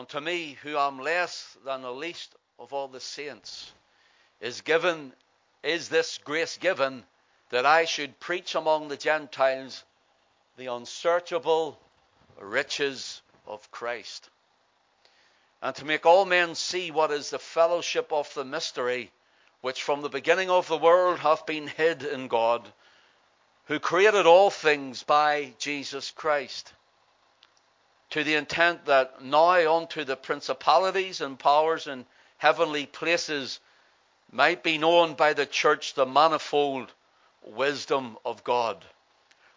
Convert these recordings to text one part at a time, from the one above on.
unto me, who am less than the least of all the saints, is given, is this grace given, that I should preach among the Gentiles the unsearchable riches of Christ, and to make all men see what is the fellowship of the mystery, which from the beginning of the world hath been hid in God, who created all things by Jesus Christ to the intent that now unto the principalities and powers in heavenly places might be known by the church the manifold wisdom of God,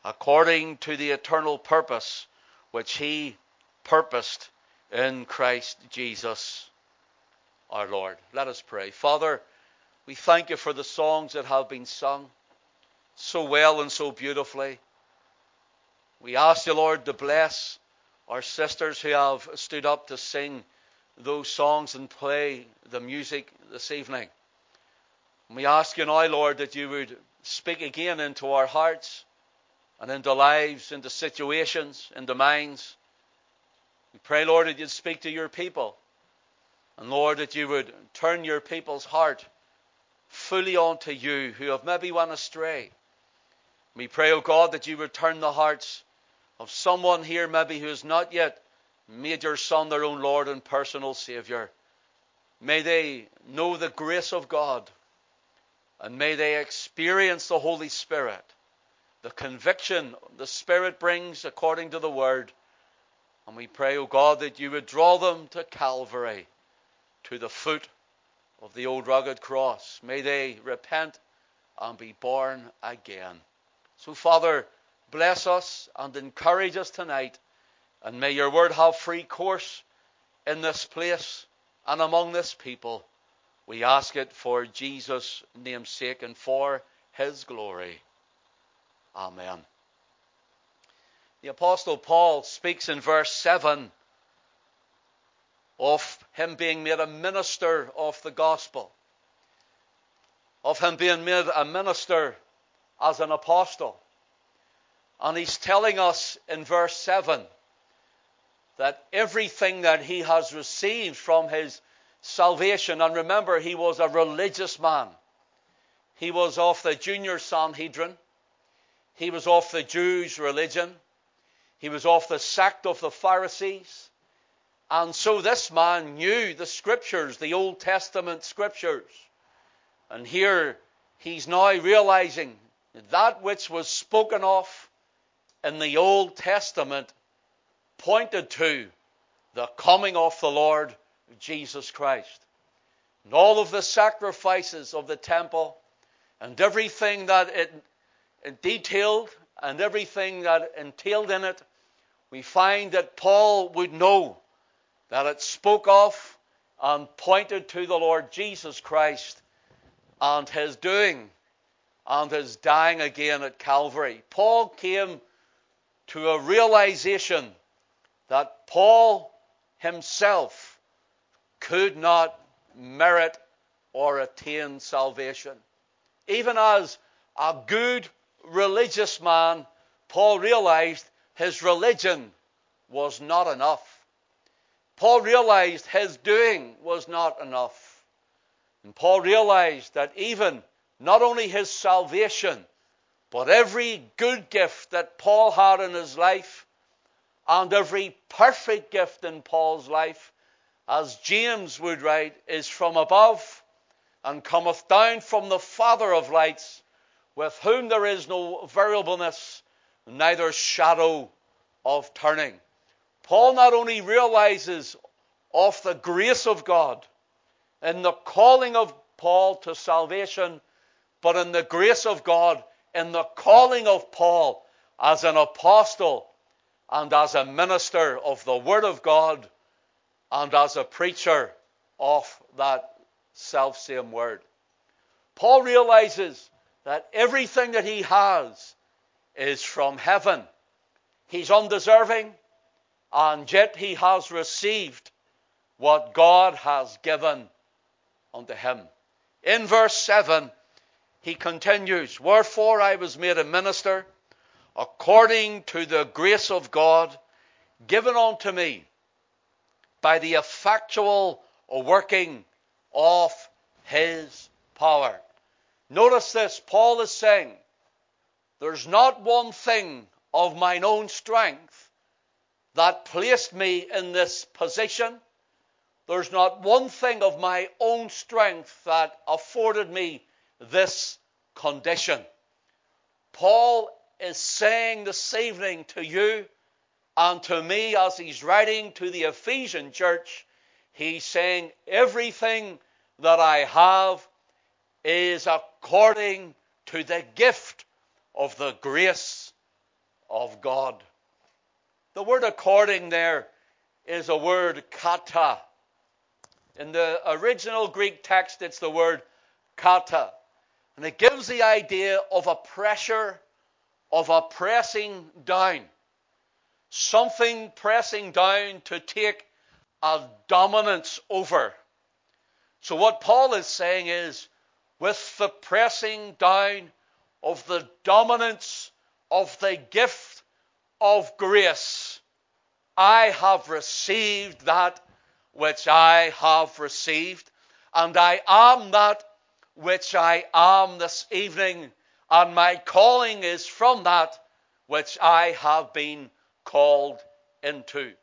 according to the eternal purpose which He purposed in Christ Jesus our Lord. Let us pray. Father, we thank you for the songs that have been sung so well and so beautifully. We ask you, Lord, to bless our sisters who have stood up to sing those songs and play the music this evening. We ask you now, Lord, that you would speak again into our hearts and into lives, into situations, into minds. We pray, Lord, that you'd speak to your people. And Lord, that you would turn your people's heart fully onto you who have maybe went astray. We pray, O oh God, that you would turn the hearts of someone here maybe who has not yet made your Son their own Lord and personal Savior. May they know the grace of God and may they experience the Holy Spirit, the conviction the Spirit brings according to the Word. And we pray, O oh God, that you would draw them to Calvary, to the foot of the old rugged cross. May they repent and be born again. So, Father, bless us and encourage us tonight. And may your word have free course in this place and among this people. We ask it for Jesus' name's sake and for his glory. Amen. The Apostle Paul speaks in verse 7 of him being made a minister of the gospel, of him being made a minister as an apostle. And he's telling us in verse 7 that everything that he has received from his salvation, and remember, he was a religious man. He was of the junior Sanhedrin. He was of the Jews' religion. He was of the sect of the Pharisees. And so this man knew the scriptures, the Old Testament scriptures. And here he's now realizing that which was spoken of in the Old Testament pointed to the coming of the Lord Jesus Christ. And all of the sacrifices of the temple and everything that it, it detailed and everything that entailed in it, we find that Paul would know that it spoke of and pointed to the Lord Jesus Christ and his doing and his dying again at Calvary. Paul came to a realization that Paul himself could not merit or attain salvation. Even as a good religious man, Paul realized his religion was not enough. Paul realized his doing was not enough. And Paul realized that even not only his salvation, but every good gift that Paul had in his life, and every perfect gift in Paul's life, as James would write, is from above and cometh down from the Father of lights, with whom there is no variableness, neither shadow of turning. Paul not only realizes of the grace of God in the calling of Paul to salvation, but in the grace of God in the calling of Paul as an apostle and as a minister of the Word of God and as a preacher of that self same Word. Paul realizes that everything that he has is from heaven. He's undeserving, and yet he has received what God has given unto him. In verse 7, he continues, Wherefore I was made a minister according to the grace of God given unto me by the effectual working of his power. Notice this Paul is saying, There's not one thing of mine own strength that placed me in this position. There's not one thing of my own strength that afforded me this condition. Paul is saying this evening to you and to me as he's writing to the Ephesian church, he's saying, Everything that I have is according to the gift of the grace of God. The word according there is a word kata. In the original Greek text, it's the word kata. And it gives the idea of a pressure, of a pressing down. Something pressing down to take a dominance over. So, what Paul is saying is, with the pressing down of the dominance of the gift of grace, I have received that which I have received, and I am that which I am this evening, and my calling is from that which I have been called into.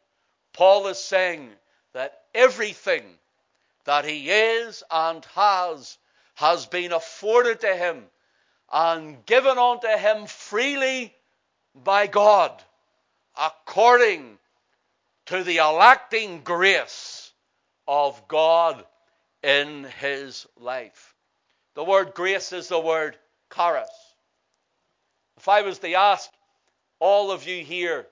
Paul is saying that everything that he is and has has been afforded to him and given unto him freely by God according to the electing grace of God in his life. The word grace is the word charis. If I was to ask all of you here,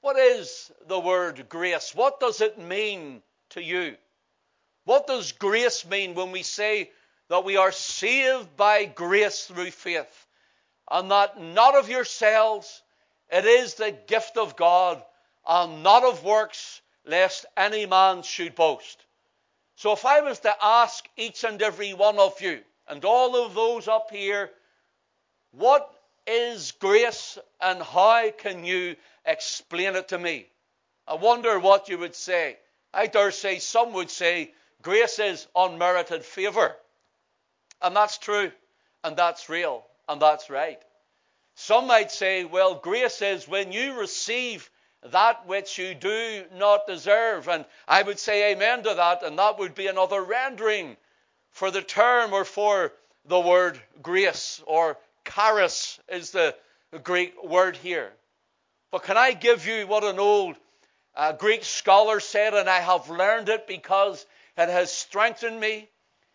what is the word grace? What does it mean to you? What does grace mean when we say that we are saved by grace through faith and that not of yourselves, it is the gift of God and not of works, lest any man should boast? So if I was to ask each and every one of you and all of those up here, what is grace and how can you explain it to me? I wonder what you would say. I dare say some would say Grace is unmerited favor. And that's true, and that's real, and that's right. Some might say, well, grace is when you receive that which you do not deserve. And I would say amen to that, and that would be another rendering for the term or for the word grace, or charis is the Greek word here. But can I give you what an old uh, Greek scholar said, and I have learned it because it has strengthened me,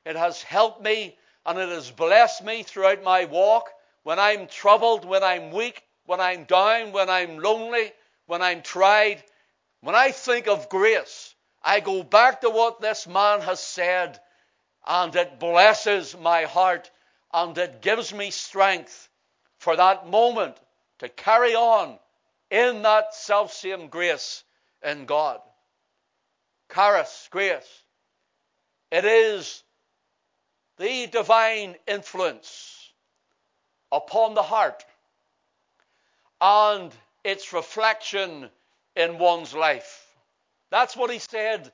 it has helped me, and it has blessed me throughout my walk. When I'm troubled, when I'm weak, when I'm down, when I'm lonely, when I'm tried, when I think of grace, I go back to what this man has said, and it blesses my heart, and it gives me strength for that moment to carry on in that self same grace in God. Charis, grace. It is the divine influence upon the heart and its reflection in one's life. That's what he said,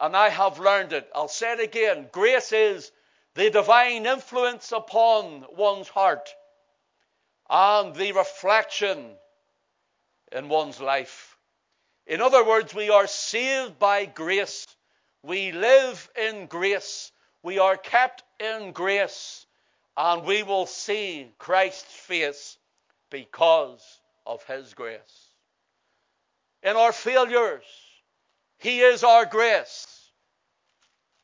and I have learned it. I'll say it again. Grace is the divine influence upon one's heart and the reflection in one's life. In other words, we are saved by grace we live in grace. We are kept in grace. And we will see Christ's face because of his grace. In our failures, he is our grace.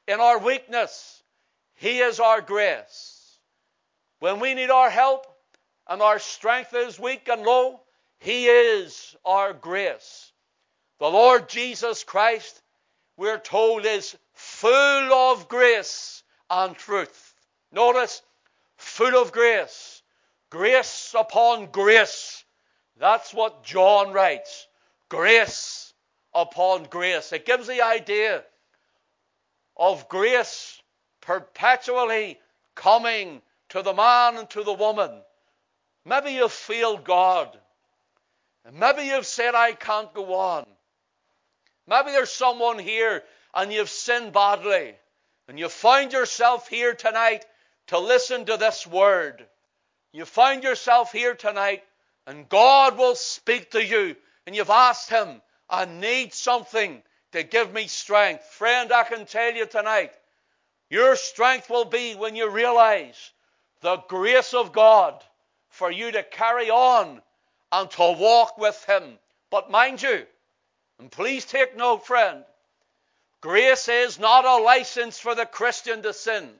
In our weakness, he is our grace. When we need our help and our strength is weak and low, he is our grace. The Lord Jesus Christ we're told is full of grace and truth. Notice, full of grace. Grace upon grace. That's what John writes. Grace upon grace. It gives the idea of grace perpetually coming to the man and to the woman. Maybe you've failed God. Maybe you've said, I can't go on. Maybe there's someone here and you've sinned badly and you find yourself here tonight to listen to this word. You find yourself here tonight and God will speak to you and you've asked Him, I need something to give me strength. Friend, I can tell you tonight, your strength will be when you realize the grace of God for you to carry on and to walk with Him. But mind you, and please take note, friend, grace is not a license for the Christian to sin.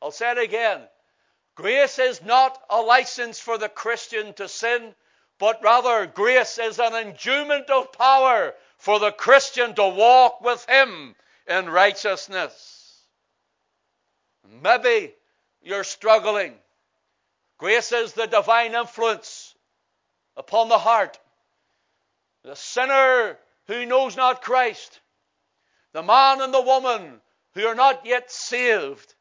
I'll say it again. Grace is not a license for the Christian to sin, but rather grace is an endowment of power for the Christian to walk with Him in righteousness. Maybe you're struggling. Grace is the divine influence upon the heart. The sinner who knows not Christ, the man and the woman who are not yet saved,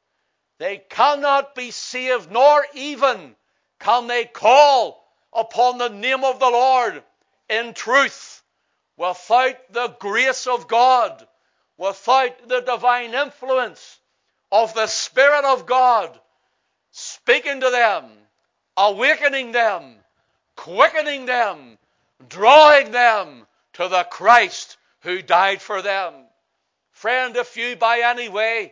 they cannot be saved, nor even can they call upon the name of the Lord in truth without the grace of God, without the divine influence of the Spirit of God speaking to them, awakening them, quickening them, drawing them to the Christ who died for them. Friend, if you by any way,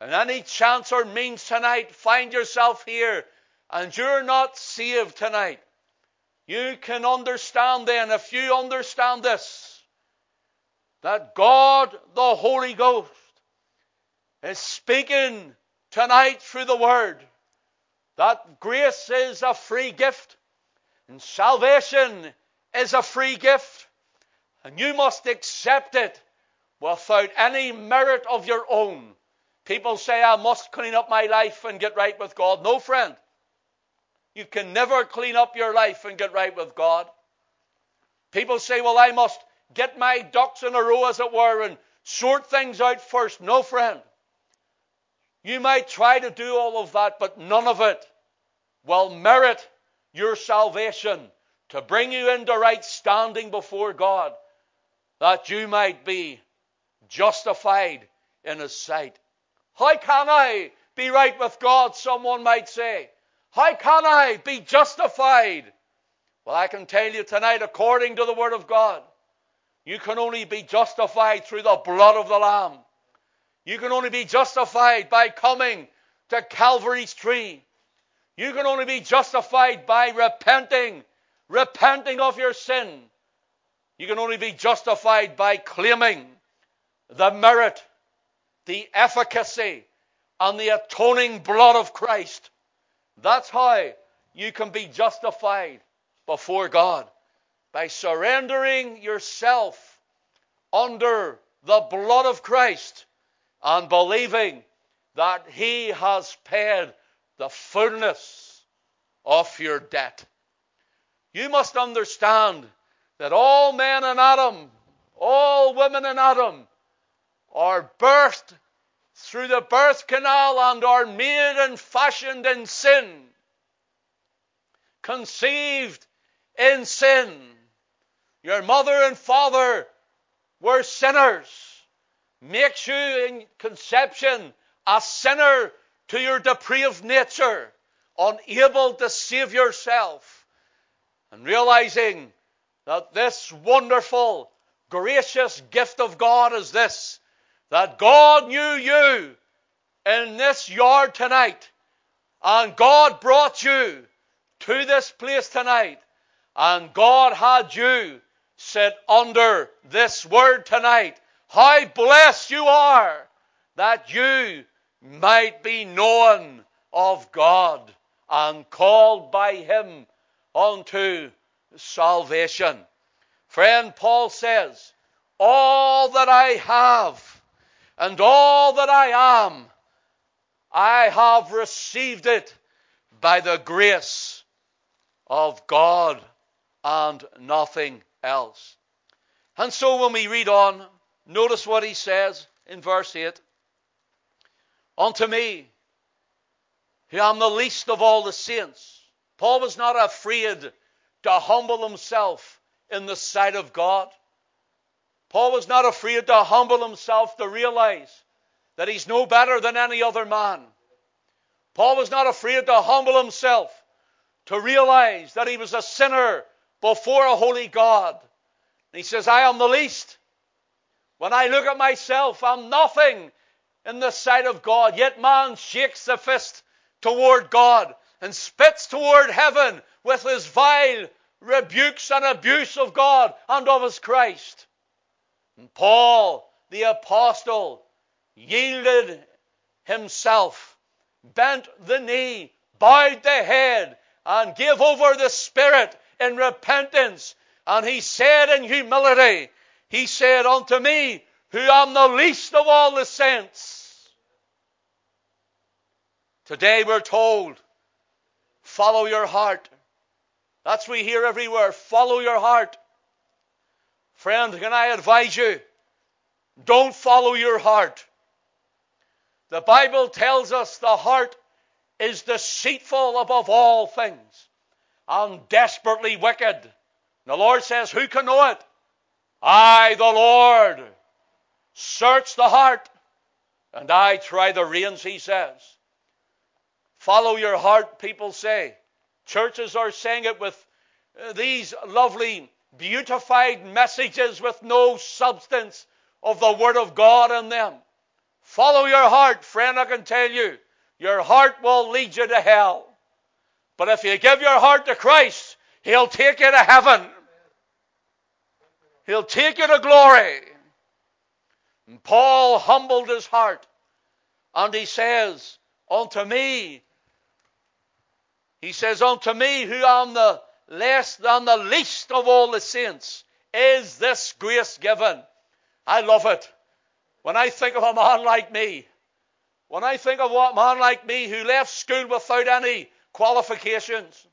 and any chance or means tonight find yourself here and you're not saved tonight, you can understand then, if you understand this, that God the Holy Ghost is speaking tonight through the Word that grace is a free gift and salvation is a free gift and you must accept it without any merit of your own. People say, I must clean up my life and get right with God. No, friend. You can never clean up your life and get right with God. People say, well, I must get my ducks in a row, as it were, and sort things out first. No, friend. You might try to do all of that, but none of it will merit your salvation to bring you into right standing before God, that you might be justified in His sight. How can I be right with God? Someone might say. How can I be justified? Well, I can tell you tonight, according to the Word of God, you can only be justified through the blood of the Lamb. You can only be justified by coming to Calvary's tree. You can only be justified by repenting, repenting of your sin. You can only be justified by claiming the merit, the efficacy, and the atoning blood of Christ. That's how you can be justified before God by surrendering yourself under the blood of Christ and believing that He has paid the fullness of your debt. You must understand that all men in Adam, all women in Adam, are birthed through the birth canal and are made and fashioned in sin, conceived in sin. Your mother and father were sinners makes you in conception a sinner to your depraved nature, unable to save yourself, and realizing that this wonderful, gracious gift of God is this that God knew you in this yard tonight, and God brought you to this place tonight, and God had you sit under this word tonight. How blessed you are that you might be known of God and called by Him unto salvation. Friend, Paul says, All that I have and all that I am, I have received it by the grace of God and nothing else. And so when we read on, Notice what he says in verse 8 Unto me, who am the least of all the saints. Paul was not afraid to humble himself in the sight of God. Paul was not afraid to humble himself to realize that he's no better than any other man. Paul was not afraid to humble himself to realize that he was a sinner before a holy God. And he says, I am the least. When I look at myself, I'm nothing in the sight of God. Yet man shakes the fist toward God and spits toward heaven with his vile rebukes and abuse of God and of his Christ. Paul, the apostle, yielded himself, bent the knee, bowed the head, and gave over the spirit in repentance. And he said in humility, He said unto me, who am the least of all the saints. Today we're told, follow your heart. That's we hear everywhere. Follow your heart. Friend, can I advise you? Don't follow your heart. The Bible tells us the heart is deceitful above all things and desperately wicked. The Lord says, Who can know it? I, the Lord, search the heart and I try the reins, he says. Follow your heart, people say. Churches are saying it with uh, these lovely, beautified messages with no substance of the Word of God in them. Follow your heart, friend, I can tell you. Your heart will lead you to hell. But if you give your heart to Christ, He'll take you to heaven. He'll take you to glory. And Paul humbled his heart and he says, Unto me, he says, Unto me, who am the less than the least of all the saints, is this grace given. I love it. When I think of a man like me, when I think of a man like me who left school without any qualifications,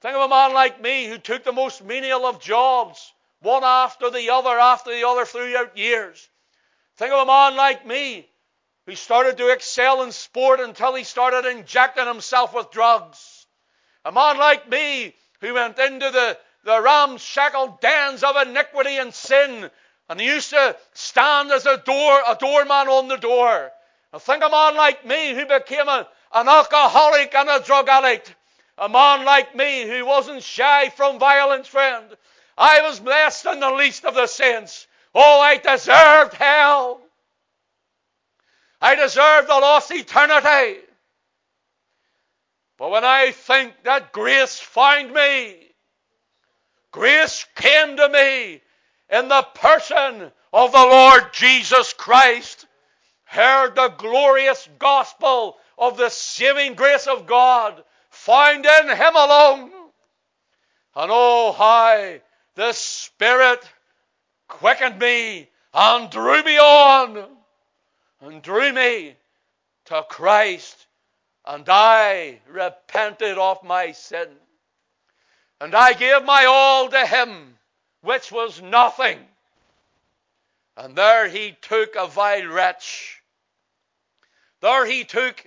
think of a man like me who took the most menial of jobs, one after the other, after the other throughout years. Think of a man like me who started to excel in sport until he started injecting himself with drugs. A man like me who went into the, the ramshackle dens of iniquity and sin and he used to stand as a door, a doorman on the door. And think a man like me who became a, an alcoholic and a drug addict. A man like me who wasn't shy from violence, friend. I was less than the least of the saints. Oh, I deserved hell. I deserved the lost eternity. But when I think that grace found me, grace came to me in the person of the Lord Jesus Christ, heard the glorious gospel of the saving grace of God, found in Him alone. And oh, how the Spirit quickened me and drew me on and drew me to Christ. And I repented of my sin. And I gave my all to Him, which was nothing. And there He took a vile wretch. There He took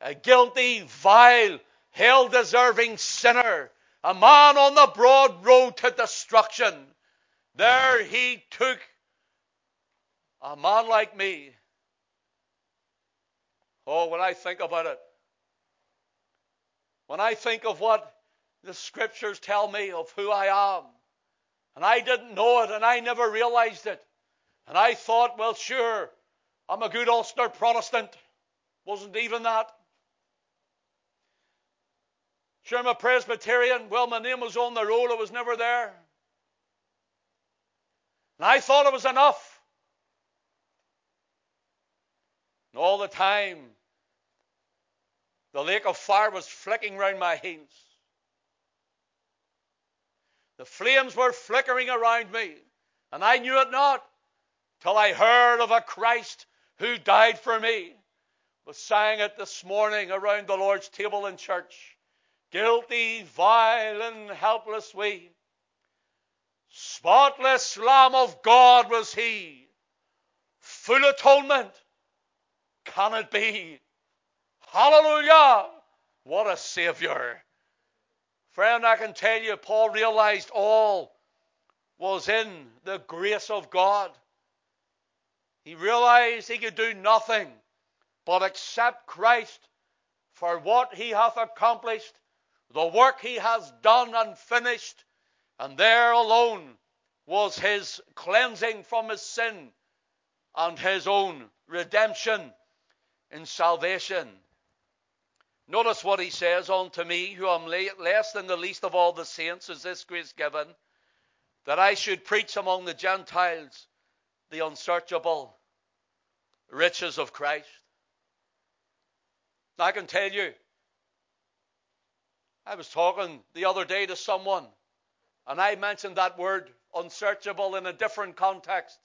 a guilty, vile, hell deserving sinner, a man on the broad road to destruction. There He took a man like me Oh, when I think about it, when I think of what the scriptures tell me of who I am, and I didn't know it and I never realized it, and I thought, well, sure, I'm a good Ulster Protestant. Wasn't even that. Sure, I'm a Presbyterian. Well, my name was on the roll, it was never there. And I thought it was enough. And all the time, the lake of fire was flicking round my heels. The flames were flickering around me, and I knew it not till I heard of a Christ who died for me. We sang it this morning around the Lord's table in church. Guilty, vile, and helpless we. Spotless Lamb of God was he. Full atonement. Can it be? Hallelujah! What a Savior. Friend, I can tell you, Paul realized all was in the grace of God. He realized he could do nothing but accept Christ for what he hath accomplished, the work he has done and finished, and there alone was his cleansing from his sin and his own redemption in salvation. Notice what he says, Unto me, who am less than the least of all the saints, is this grace given, that I should preach among the Gentiles the unsearchable riches of Christ. I can tell you, I was talking the other day to someone, and I mentioned that word unsearchable in a different context.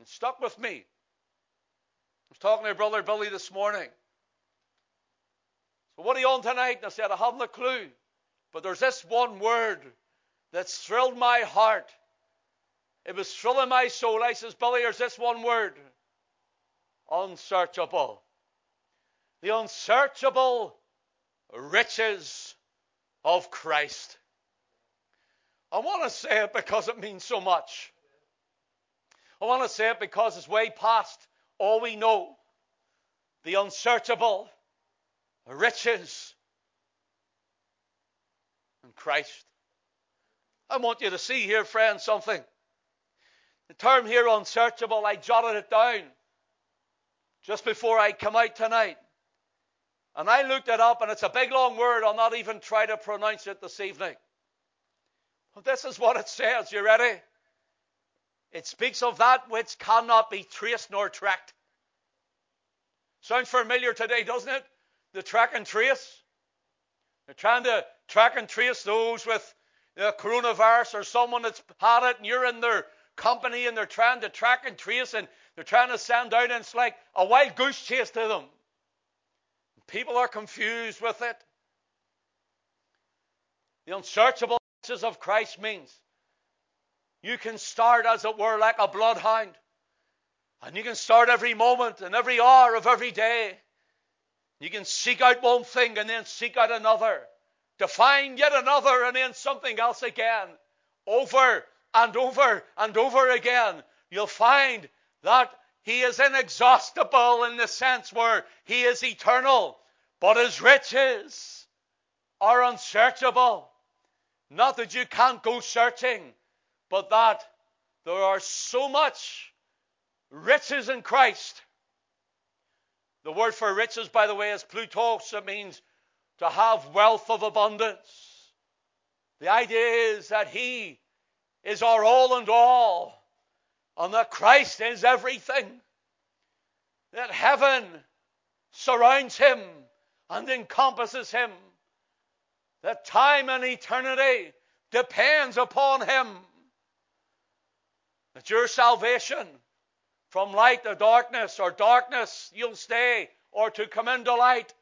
It stuck with me. I was talking to brother Billy this morning. So, what are you on tonight? And I said, I haven't a clue. But there's this one word that's thrilled my heart. It was thrilling my soul. I says, Billy, there's this one word unsearchable. The unsearchable riches of Christ. I want to say it because it means so much. I want to say it because it's way past all we know. The unsearchable riches in Christ. I want you to see here, friends, something. The term here, unsearchable, I jotted it down just before I come out tonight. And I looked it up, and it's a big long word. I'll not even try to pronounce it this evening. But this is what it says. You ready? It speaks of that which cannot be traced nor tracked. Sounds familiar today, doesn't it? The track and trace. They're trying to track and trace those with the coronavirus or someone that's had it and you're in their company and they're trying to track and trace and they're trying to send out and it's like a wild goose chase to them. People are confused with it. The unsearchable riches of Christ means you can start, as it were, like a bloodhound. And you can start every moment and every hour of every day. You can seek out one thing and then seek out another. To find yet another and then something else again. Over and over and over again. You'll find that he is inexhaustible in the sense where he is eternal, but his riches are unsearchable. Not that you can't go searching, but that there are so much riches in Christ. The word for riches, by the way, is plutos. It means to have wealth of abundance. The idea is that He is our all and all, and that Christ is everything. That heaven surrounds Him and encompasses Him. That time and eternity depends upon Him. That your salvation from light to darkness or darkness you'll stay or to come into light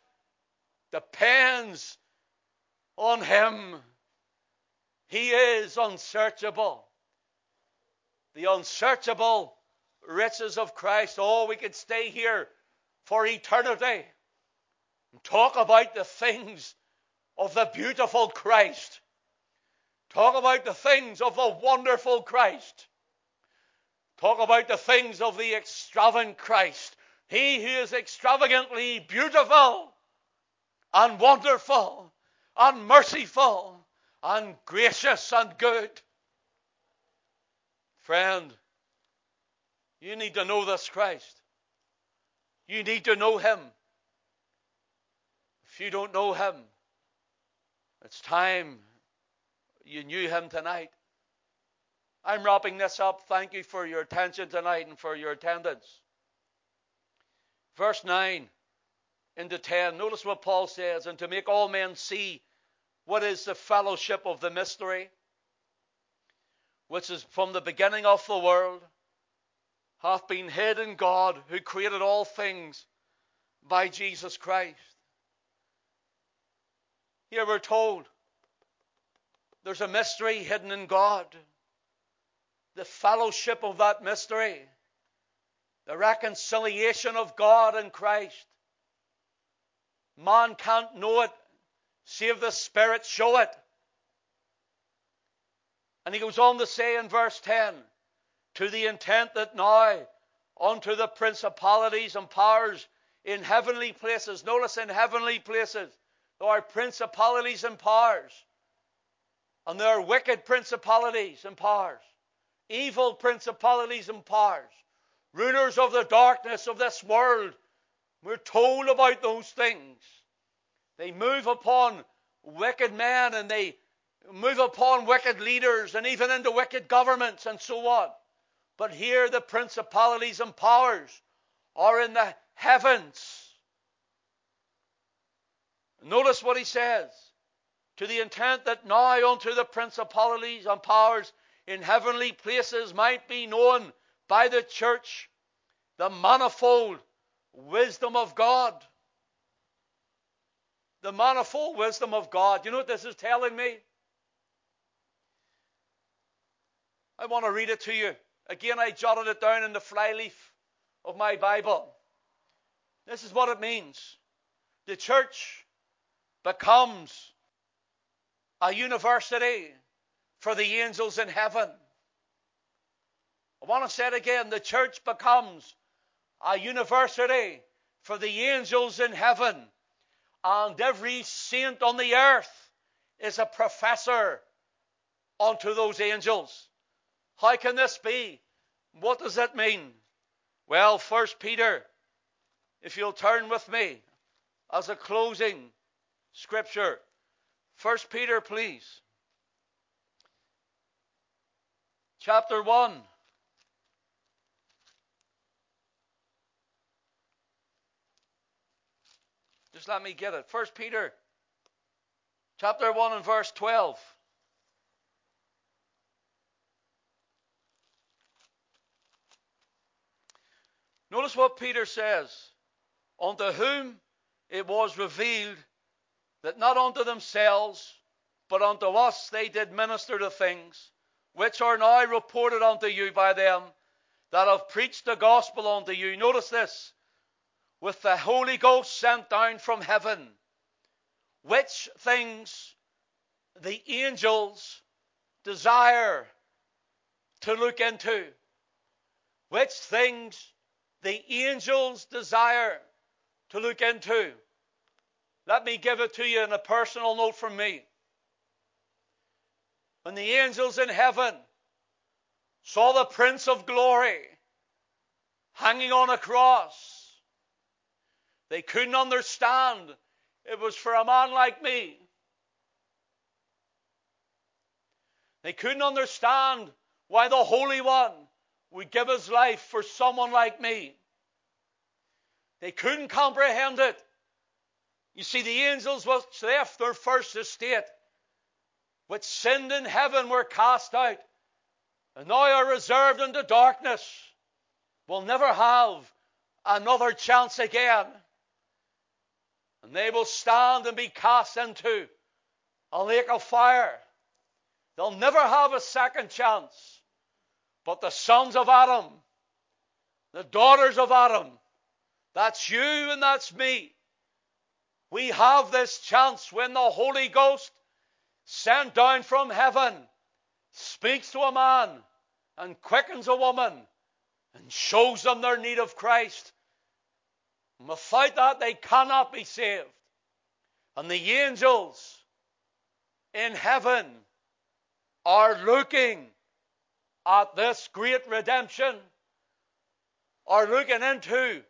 depends on Him. He is unsearchable. The unsearchable riches of Christ. Oh, we could stay here for eternity and talk about the things of the beautiful Christ. Talk about the things of the wonderful Christ. Talk about the things of the extravagant Christ. He who is extravagantly beautiful and wonderful and merciful and gracious and good. Friend, you need to know this Christ. You need to know Him. If you don't know Him, it's time you knew Him tonight. I'm wrapping this up. Thank you for your attention tonight and for your attendance. Verse 9 into 10. Notice what Paul says, and to make all men see what is the fellowship of the mystery, which is from the beginning of the world, hath been hid in God, who created all things by Jesus Christ. Here we're told there's a mystery hidden in God the fellowship of that mystery, the reconciliation of God in Christ. Man can't know it, save the Spirit show it. And he goes on to say in verse 10 to the intent that now unto the principalities and powers in heavenly places, notice in heavenly places, there are principalities and powers. And there are wicked principalities and powers, evil principalities and powers, rulers of the darkness of this world. We're told about those things. They move upon wicked men and they move upon wicked leaders and even into wicked governments and so on. But here the principalities and powers are in the heavens. Notice what he says to the intent that now unto the principalities and powers in heavenly places might be known by the church the manifold wisdom of God. The manifold wisdom of God. You know what this is telling me? I want to read it to you. Again, I jotted it down in the flyleaf of my Bible. This is what it means. The church becomes a university for the angels in heaven. I want to say it again. The church becomes a university for the angels in heaven. And every saint on the earth is a professor unto those angels. How can this be? What does that mean? Well, First Peter, if you'll turn with me as a closing scripture, First Peter, please. Chapter 1. Just let me get it. First Peter chapter 1 and verse 12. Notice what Peter says. Unto whom it was revealed that not unto themselves, but unto us they did minister the things which are now reported unto you by them that have preached the gospel unto you. Notice this with the Holy Ghost sent down from heaven, which things the angels desire to look into, which things the angels desire to look into. Let me give it to you in a personal note from me. When the angels in heaven saw the Prince of Glory hanging on a cross, they couldn't understand it was for a man like me. They couldn't understand why the Holy One would give his life for someone like me. They couldn't comprehend it. You see, the angels which left their first estate, which sinned in heaven, were cast out, and now are reserved unto darkness, will never have another chance again. And they will stand and be cast into a lake of fire. They'll never have a second chance. But the sons of Adam, the daughters of Adam, that's you and that's me. We have this chance when the Holy Ghost, sent down from heaven, speaks to a man and quickens a woman and shows them their need of Christ. And without that, they cannot be saved. And the angels in heaven are looking at this great redemption, are looking into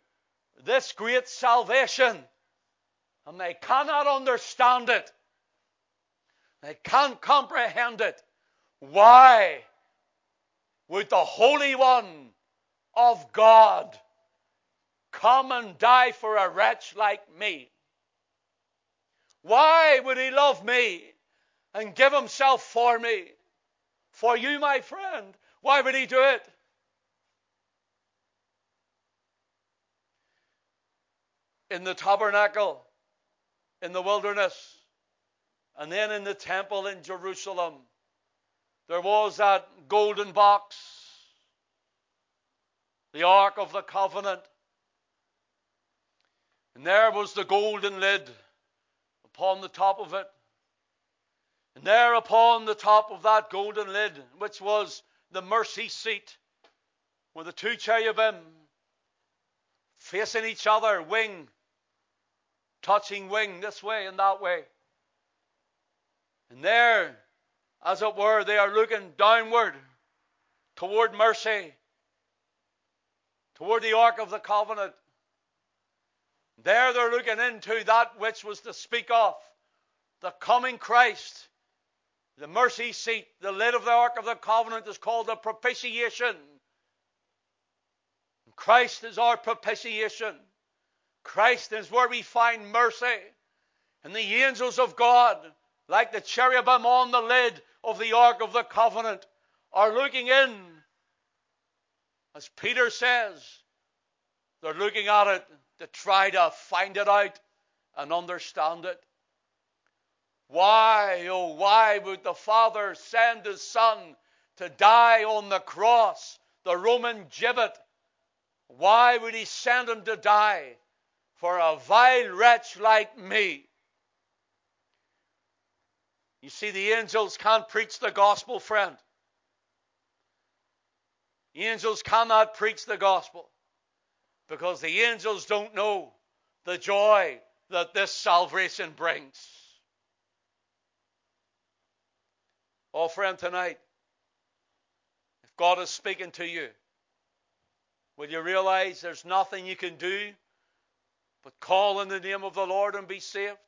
this great salvation and they cannot understand it. They can't comprehend it. Why would the Holy One of God come and die for a wretch like me? Why would he love me and give himself for me? For you, my friend. Why would he do it? In the tabernacle, in the wilderness and then in the temple in Jerusalem. There was that golden box, the Ark of the Covenant. And there was the golden lid upon the top of it. And there upon the top of that golden lid, which was the mercy seat, were the two cherubim facing each other, wing, touching wing this way and that way. And there, as it were, they are looking downward toward mercy, toward the Ark of the Covenant. There they're looking into that which was to speak of the coming Christ. The mercy seat, the lid of the Ark of the Covenant is called the propitiation. Christ is our propitiation. Christ is where we find mercy. And the angels of God, like the cherubim on the lid of the Ark of the Covenant, are looking in. As Peter says, they're looking at it to try to find it out and understand it. Why, oh, why would the Father send His Son to die on the cross, the Roman gibbet? Why would He send Him to die for a vile wretch like me? You see, the angels can't preach the gospel, friend. Angels cannot preach the gospel because the angels don't know the joy that this salvation brings. Oh, friend, tonight, if God is speaking to you, will you realize there's nothing you can do but call in the name of the Lord and be saved?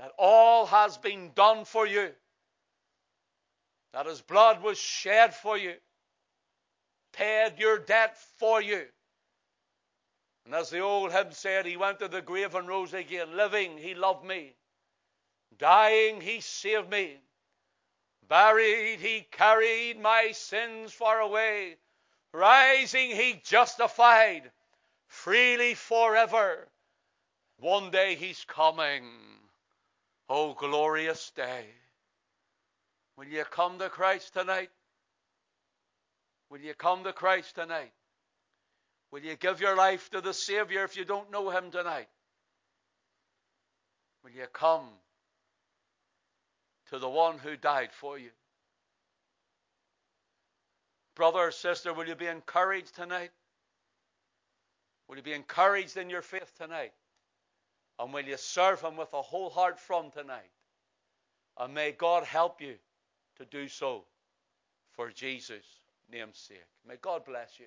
That all has been done for you, that His blood was shed for you paid your debt for you. And as the old hymn said, he went to the grave and rose again. Living, he loved me. Dying, he saved me. Buried, he carried my sins far away. Rising, he justified freely forever. One day he's coming. Oh, glorious day. Will you come to Christ tonight? Will you come to Christ tonight? Will you give your life to the Savior if you don't know Him tonight? Will you come to the one who died for you? Brother or sister, will you be encouraged tonight? Will you be encouraged in your faith tonight? And will you serve Him with a whole heart from tonight? And may God help you to do so for Jesus' name's sake. May God bless you.